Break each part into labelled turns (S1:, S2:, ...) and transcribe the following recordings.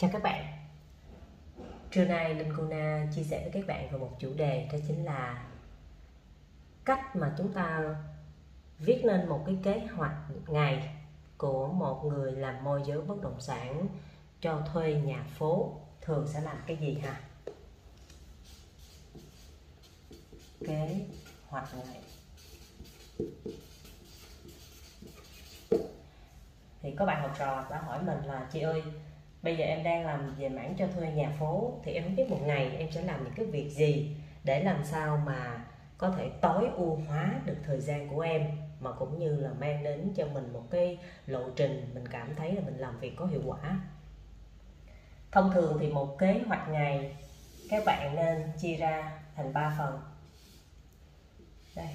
S1: Chào các bạn Trưa nay Linh Cô Na chia sẻ với các bạn về một chủ đề, đó chính là cách mà chúng ta viết nên một cái kế hoạch ngày của một người làm môi giới bất động sản cho thuê nhà phố thường sẽ làm cái gì hả? kế hoạch ngày thì có bạn học trò đã hỏi mình là, chị ơi bây giờ em đang làm về mảng cho thuê nhà phố, thì em không biết một ngày em sẽ làm những cái việc gì để làm sao mà có thể tối ưu hóa được thời gian của em, mà cũng như là mang đến cho mình một cái lộ trình mình cảm thấy là mình làm việc có hiệu quả. Thông thường thì một kế hoạch ngày, các bạn nên chia ra thành 3 phần. Đây.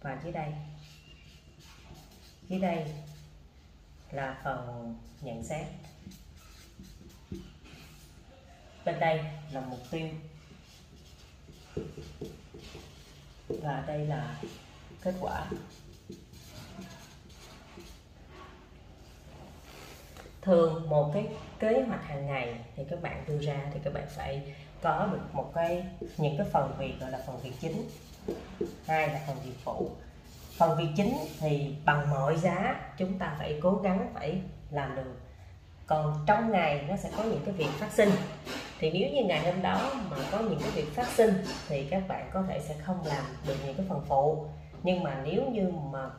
S1: Và dưới đây. Dưới đây là phần nhận xét. Bên đây là mục tiêu. Và đây là kết quả. Thường một cái kế hoạch hàng ngày thì các bạn đưa ra thì các bạn phải có được một cái, những cái phần việc gọi là phần việc chính. Hai là phần việc phụ phần việc chính thì bằng mọi giá chúng ta phải cố gắng phải làm được. Còn trong ngày nó sẽ có những cái việc phát sinh. Thì nếu như ngày hôm đó mà có những cái việc phát sinh thì các bạn có thể sẽ không làm được những cái phần phụ. Nhưng mà nếu như mà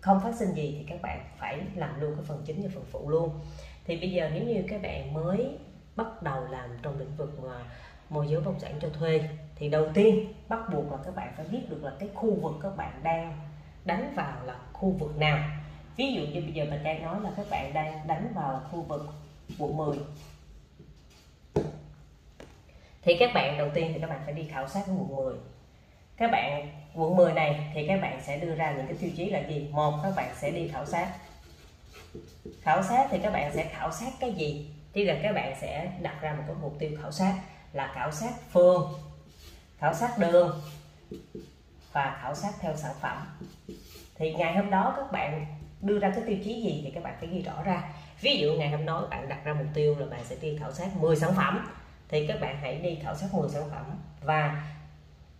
S1: không phát sinh gì thì các bạn phải làm luôn cái phần chính và phần phụ luôn. Thì bây giờ nếu như các bạn mới bắt đầu làm trong lĩnh vực mà môi giới bất động sản cho thuê, thì đầu tiên bắt buộc là các bạn phải biết được là cái khu vực các bạn đang đánh vào là khu vực nào. Ví dụ như bây giờ mình đang nói là các bạn đang đánh vào khu vực quận 10 thì các bạn đầu tiên thì các bạn phải đi khảo sát quận 10 các bạn, quận 10 này thì các bạn sẽ đưa ra những cái tiêu chí là gì? Một, các bạn sẽ đi khảo sát. Khảo sát thì các bạn sẽ khảo sát cái gì? Thì là các bạn sẽ đặt ra một cái mục tiêu khảo sát là khảo sát phường, khảo sát đường và khảo sát theo sản phẩm. Thì ngày hôm đó các bạn đưa ra cái tiêu chí gì thì các bạn phải ghi rõ ra. Ví dụ ngày hôm đó bạn đặt ra mục tiêu là bạn sẽ đi khảo sát 10 sản phẩm, thì các bạn hãy đi khảo sát 10 sản phẩm. Và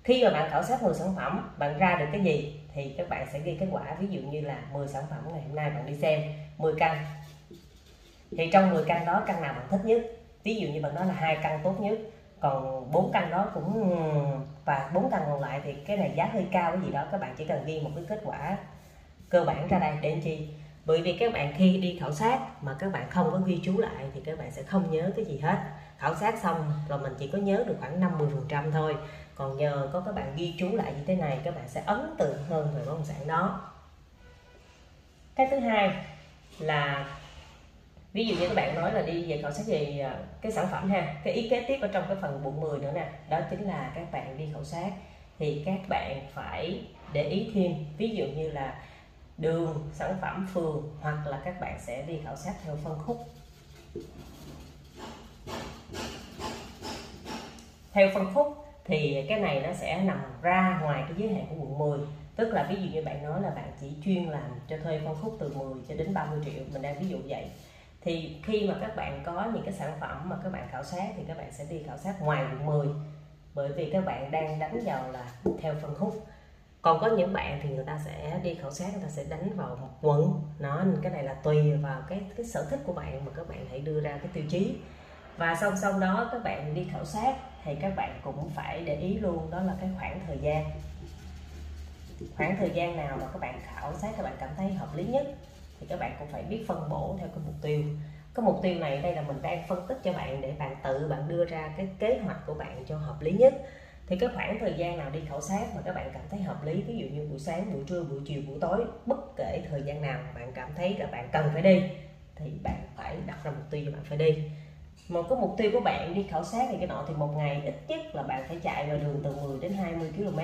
S1: khi mà bạn khảo sát 10 sản phẩm, bạn ra được cái gì thì các bạn sẽ ghi kết quả. Ví dụ như là 10 sản phẩm ngày hôm nay bạn đi xem 10 căn. Thì trong 10 căn đó, căn nào bạn thích nhất? Ví dụ như bạn nói là hai căn tốt nhất còn bốn căn đó cũng, và bốn căn còn lại thì cái này giá hơi cao cái gì đó, các bạn chỉ cần ghi một cái kết quả cơ bản ra đây để chi? Bởi vì các bạn khi đi khảo sát mà các bạn không có ghi chú lại thì các bạn sẽ không nhớ cái gì hết. Khảo sát xong rồi mình chỉ có nhớ được khoảng 50 phần trăm thôi. Còn nhờ có các bạn ghi chú lại như thế này, các bạn sẽ ấn tượng hơn về bất động sản đó. Cái thứ hai là ví dụ như các bạn nói là đi về khảo sát về à, cái sản phẩm ha, cái ý kế tiếp ở trong cái phần bụng 10 nữa nè, đó chính là các bạn đi khảo sát. Thì các bạn phải để ý thêm, ví dụ như là đường, sản phẩm, phường, hoặc là các bạn sẽ đi khảo sát theo phân khúc. Theo phân khúc thì cái này nó sẽ nằm ra ngoài cái giới hạn của quận 10 tức là ví dụ như bạn nói là bạn chỉ chuyên làm cho thuê phân khúc từ 10 cho đến 30 triệu, mình đang ví dụ vậy thì khi mà các bạn có những cái sản phẩm mà các bạn khảo sát thì các bạn sẽ đi khảo sát ngoài quận 10 bởi vì các bạn đang đánh vào là theo phân khúc. Còn có những bạn thì người ta sẽ đi khảo sát, người ta sẽ đánh vào một quận. Nó, cái này là tùy vào cái cái sở thích của bạn mà các bạn hãy đưa ra cái tiêu chí. Và song song đó, các bạn đi khảo sát thì các bạn cũng phải để ý luôn, đó là cái khoảng thời gian. Khoảng thời gian nào mà các bạn khảo sát, các bạn cảm thấy hợp lý nhất thì các bạn cũng phải biết phân bổ theo cái mục tiêu. Cái mục tiêu này đây là mình đang phân tích cho bạn để bạn tự bạn đưa ra cái kế hoạch của bạn cho hợp lý nhất. Thì cái khoảng thời gian nào đi khảo sát mà các bạn cảm thấy hợp lý, ví dụ như buổi sáng, buổi trưa, buổi chiều, buổi tối, bất kể thời gian nào bạn cảm thấy là bạn cần phải đi, thì bạn phải đặt ra mục tiêu cho bạn phải đi. Một cái mục tiêu của bạn đi khảo sát thì cái nọ thì một ngày ít nhất là bạn phải chạy ngoài đường từ 10 đến 20 km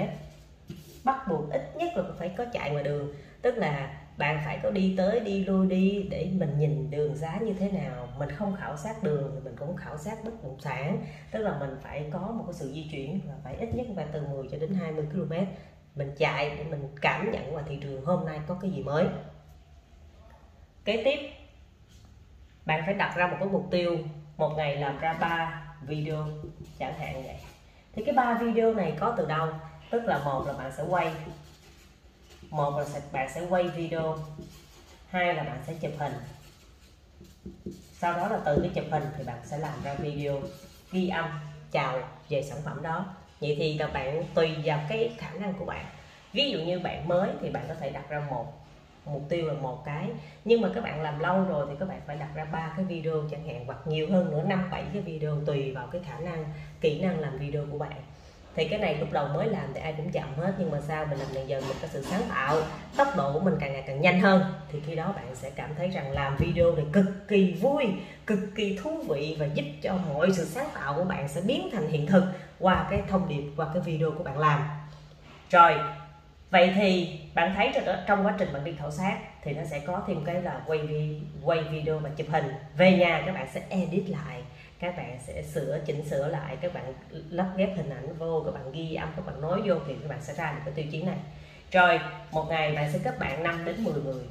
S1: bắt buộc ít nhất là phải có chạy ngoài đường. Tức là bạn phải có đi tới, đi lui đi để mình nhìn đường giá như thế nào. Mình không khảo sát đường thì mình cũng khảo sát bất động sản. Tức là mình phải có một cái sự di chuyển là phải ít nhất phải từ 10 cho đến 20 km mình chạy để mình cảm nhận vào thị trường hôm nay có cái gì mới. Kế tiếp, bạn phải đặt ra một cái mục tiêu, một ngày làm ra 3 video. Chẳng hạn vậy. Thì cái ba video này có từ đâu? Tức là một là bạn sẽ quay một là bạn sẽ quay video. Hai là bạn sẽ chụp hình. Sau đó là từ cái chụp hình thì bạn sẽ làm ra video ghi âm, chào về sản phẩm đó. Vậy thì các bạn tùy vào cái khả năng của bạn. Ví dụ như bạn mới thì bạn có thể đặt ra một, mục tiêu là một cái. Nhưng mà các bạn làm lâu rồi thì các bạn phải đặt ra ba cái video chẳng hạn, hoặc nhiều hơn nữa, năm, bảy cái video tùy vào cái khả năng, kỹ năng làm video của bạn thì cái này lúc đầu mới làm thì ai cũng chậm hết, nhưng mà sao mình làm dần dần mình có sự sáng tạo, tốc độ của mình càng ngày càng nhanh hơn. Thì khi đó bạn sẽ cảm thấy rằng làm video này cực kỳ vui, cực kỳ thú vị và giúp cho mọi sự sáng tạo của bạn sẽ biến thành hiện thực qua cái thông điệp, qua cái video của bạn làm. Rồi, vậy thì bạn thấy trong quá trình bạn đi khảo sát thì nó sẽ có thêm cái là quay quay video và chụp hình. Về nhà các bạn sẽ edit lại các bạn sẽ sửa, chỉnh sửa lại các bạn lắp ghép hình ảnh vô, các bạn ghi âm, các bạn nói vô thì các bạn sẽ ra được cái tiêu chí này. Rồi, một ngày bạn sẽ kết bạn 5 đến 10 người.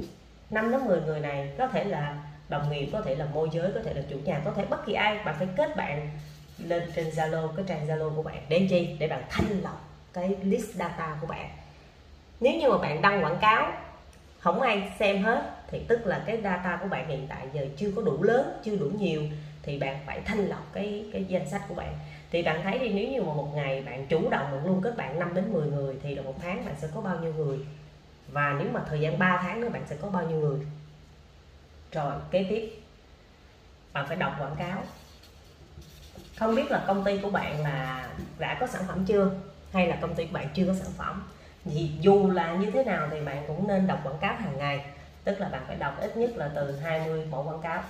S1: 5 đến 10 người này có thể là đồng nghiệp, có thể là môi giới, có thể là chủ nhà, có thể bất kỳ ai, bạn phải kết bạn lên trên Zalo, cái trang Zalo của bạn để chi? Để bạn thanh lọc cái list data của bạn. Nếu như mà bạn đăng quảng cáo, không ai xem hết, thì tức là cái data của bạn hiện tại giờ chưa có đủ lớn, chưa đủ nhiều thì bạn phải thanh lọc cái cái danh sách của bạn. Thì bạn thấy đi, nếu như mà một ngày bạn chủ động bạn luôn kết bạn 5 đến 10 người thì là một tháng bạn sẽ có bao nhiêu người? Và nếu mà thời gian 3 tháng nữa bạn sẽ có bao nhiêu người? Rồi, kế tiếp. Bạn phải đọc quảng cáo. Không biết là công ty của bạn là đã có sản phẩm chưa? Hay là công ty của bạn chưa có sản phẩm? Thì dù là như thế nào thì bạn cũng nên đọc quảng cáo hàng ngày. Tức là bạn phải đọc ít nhất là từ 20 mẫu quảng cáo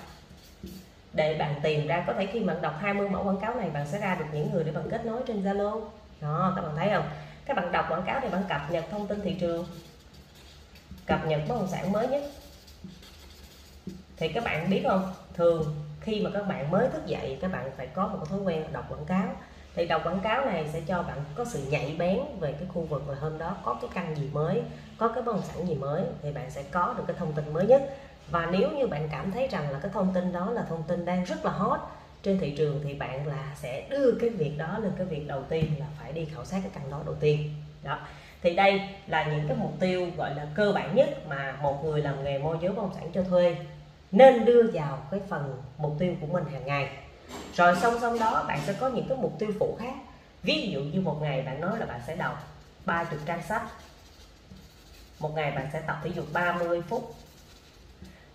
S1: để bạn tìm ra, có thể khi bạn đọc 20 mẫu quảng cáo này, bạn sẽ ra được những người để bạn kết nối trên Zalo. Đó, các bạn thấy không? Các bạn đọc quảng cáo thì bạn cập nhật thông tin thị trường. Cập nhật bất động sản mới nhất. Thì các bạn biết không? Thường, khi mà các bạn mới thức dậy, các bạn phải có một thói quen đọc quảng cáo. Thì đọc quảng cáo này sẽ cho bạn có sự nhạy bén về cái khu vực mà hôm đó có cái căn gì mới, có cái bất động sản gì mới, thì bạn sẽ có được cái thông tin mới nhất và nếu như bạn cảm thấy rằng là cái thông tin đó là thông tin đang rất là hot trên thị trường thì bạn là sẽ đưa cái việc đó lên cái việc đầu tiên là phải đi khảo sát cái căn đó đầu tiên. Đó. Thì đây là những cái mục tiêu gọi là cơ bản nhất mà một người làm nghề môi giới bất động sản cho thuê nên đưa vào cái phần mục tiêu của mình hàng ngày. Rồi song song đó, bạn sẽ có những cái mục tiêu phụ khác. Ví dụ như một ngày bạn nói là bạn sẽ đọc 30 trang sách. Một ngày bạn sẽ tập thể dục 30 phút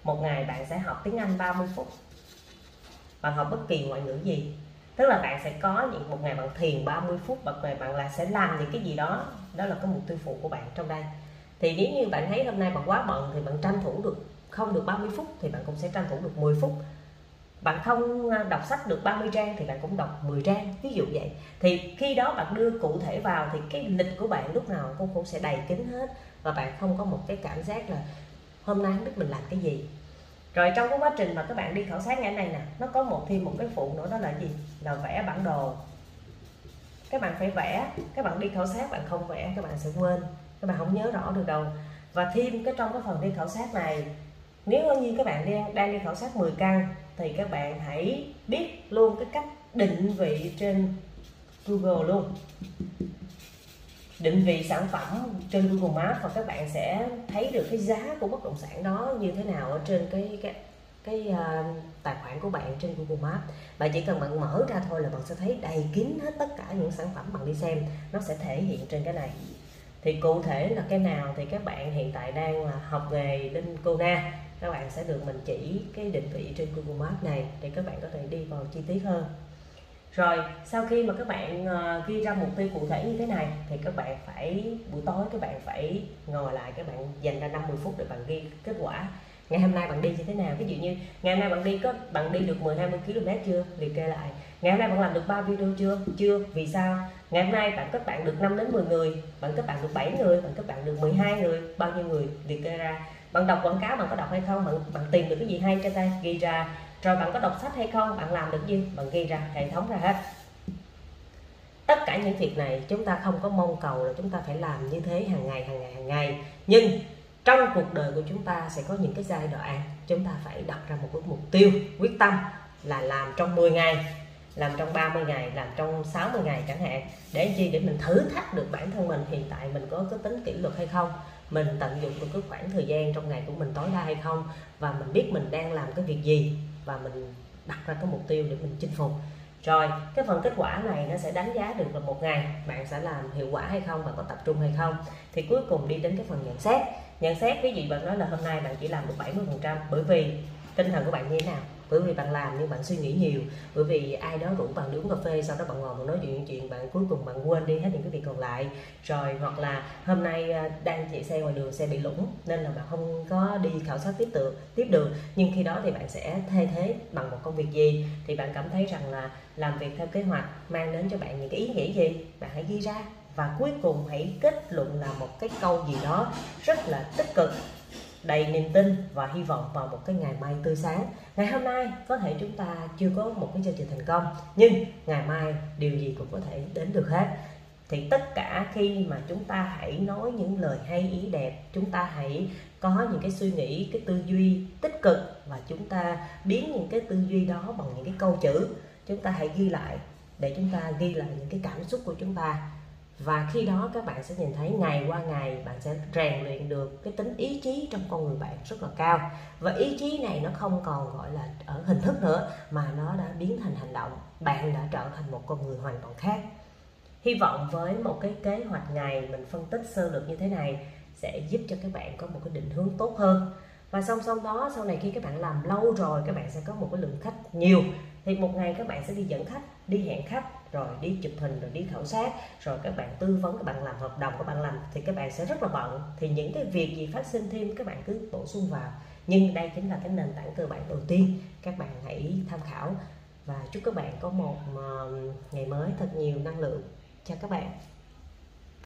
S1: một ngày bạn sẽ học tiếng Anh 30 phút. Bạn học bất kỳ ngoại ngữ gì. Tức là bạn sẽ có những, một ngày bạn thiền 30 phút, một ngày bạn là sẽ làm những cái gì đó. Đó là cái mục tiêu phụ của bạn trong đây. Thì nếu như bạn thấy hôm nay bạn quá bận thì bạn tranh thủ được, không được 30 phút thì bạn cũng sẽ tranh thủ được 10 phút. Bạn không à, đọc sách được 30 trang thì bạn cũng đọc 10 trang, ví dụ vậy. Thì khi đó bạn đưa cụ thể vào thì cái lịch của bạn lúc nào cũng cũng sẽ đầy kín hết và bạn không có một cái cảm giác là hôm nay không biết mình làm cái gì. Rồi trong cái quá trình mà các bạn đi khảo sát ngày này nè, nó có một, thêm một cái phụ nữa, đó là gì? Là vẽ bản đồ. Các bạn phải vẽ, các bạn đi khảo sát, bạn không vẽ, các bạn sẽ quên. Các bạn không nhớ rõ được đâu. Và thêm cái trong cái phần đi khảo sát này, nếu như các bạn đang đang đi khảo sát 10 căn, thì các bạn hãy biết luôn cái cách định vị trên Google luôn định vị sản phẩm trên Google Maps và các bạn sẽ thấy được cái giá của bất động sản đó như thế nào ở trên cái cái cái uh, tài khoản của bạn trên Google Maps. Bạn chỉ cần bạn mở ra thôi là bạn sẽ thấy đầy kín hết tất cả những sản phẩm bạn đi xem. Nó sẽ thể hiện trên cái này. Thì cụ thể là cái nào thì các bạn hiện tại đang à, học nghề đinh cô na các bạn sẽ được mình chỉ cái định vị trên Google Maps này để các bạn có thể đi vào chi tiết hơn rồi sau khi mà các bạn uh, ghi ra mục tiêu cụ thể như thế này thì các bạn phải buổi tối các bạn phải ngồi lại các bạn dành ra 50 phút để bạn ghi kết quả. Ngày hôm nay bạn đi như thế nào? Ví dụ như ngày hôm nay bạn đi có bạn đi được 10 20 km chưa? Liệt kê lại. Ngày hôm nay bạn làm được 3 video chưa? Chưa. Vì sao? Ngày hôm nay bạn kết bạn được 5 đến 10 người bạn kết bạn được 7 người bạn kết bạn được 12 người. Bao nhiêu người? Liệt kê ra. Bạn đọc quảng cáo bạn có đọc hay không? Bạn bạn tìm được cái gì hay cho ta? Ghi ra rồi bạn có đọc sách hay không? Bạn làm được gì? Bạn ghi ra hệ thống ra hết. Tất cả những việc này chúng ta không có mong cầu là chúng ta phải làm như thế hàng ngày hàng ngày hàng ngày. Nhưng trong cuộc đời của chúng ta sẽ có những cái giai đoạn chúng ta phải đặt ra một cái mục tiêu, quyết tâm là làm trong 10 ngày, làm trong 30 ngày, làm trong 60 ngày chẳng hạn, để chi? Để mình thử thách được bản thân mình. Hiện tại mình có cái tính kỷ luật hay không? Mình tận dụng được cái khoảng thời gian trong ngày của mình tối đa hay không? Và mình biết mình đang làm cái việc gì? Và mình đặt ra cái mục tiêu để mình chinh phục. Rồi, cái phần kết quả này nó sẽ đánh giá được là một ngày bạn sẽ làm hiệu quả hay không và có tập trung hay không. Thì cuối cùng đi đến cái phần nhận xét. Nhận xét, ví dụ bạn nói là hôm nay bạn chỉ làm được 70 phần trăm bởi vì tinh thần của bạn như thế nào? Bởi vì bạn làm nhưng bạn suy nghĩ nhiều, bởi vì ai đó rủ bạn đi uống cà phê, sau đó bạn ngồi mà nói chuyện chuyện bạn cuối cùng bạn quên đi hết những cái việc còn lại. Rồi, hoặc là hôm nay à, đang chạy xe ngoài đường, xe bị lũng nên là bạn không có đi khảo sát tiếp được tiếp được nhưng khi đó thì bạn sẽ thay thế bằng một công việc gì? Thì bạn cảm thấy rằng là làm việc theo kế hoạch mang đến cho bạn những cái ý nghĩa gì? Bạn hãy ghi ra. Và cuối cùng hãy kết luận là một cái câu gì đó rất là tích cực đầy niềm tin và hy vọng vào một cái ngày mai tươi sáng. Ngày hôm nay có thể chúng ta chưa có một cái chương trình thành công, nhưng ngày mai điều gì cũng có thể đến được hết. Thì tất cả khi mà chúng ta hãy nói những lời hay, ý đẹp, chúng ta hãy có những cái suy nghĩ, cái tư duy tích cực và chúng ta biến những cái tư duy đó bằng những cái câu chữ. Chúng ta hãy ghi lại để chúng ta ghi lại những cái cảm xúc của chúng ta và khi đó các bạn sẽ nhìn thấy ngày qua ngày bạn sẽ rèn luyện được cái tính ý chí trong con người bạn rất là cao. Và ý chí này nó không còn gọi là ở hình thức nữa, mà nó đã biến thành hành động. Bạn đã trở thành một con người hoàn toàn khác. Hy vọng với một cái kế hoạch ngày mình phân tích sơ lược như thế này sẽ giúp cho các bạn có một cái định hướng tốt hơn và song song đó, sau này khi các bạn làm lâu rồi, các bạn sẽ có một cái lượng khách nhiều. Thì một ngày các bạn sẽ đi dẫn khách, đi hẹn khách, rồi đi chụp hình, rồi đi khảo sát, rồi các bạn tư vấn, các bạn làm hợp đồng, các bạn làm, thì các bạn sẽ rất là bận. Thì những cái việc gì phát sinh thêm, các bạn cứ bổ sung vào. Nhưng đây chính là cái nền tảng cơ bản đầu tiên. Các bạn hãy tham khảo. Và chúc các bạn có một ờ, ngày mới thật nhiều năng lượng. Cho các bạn.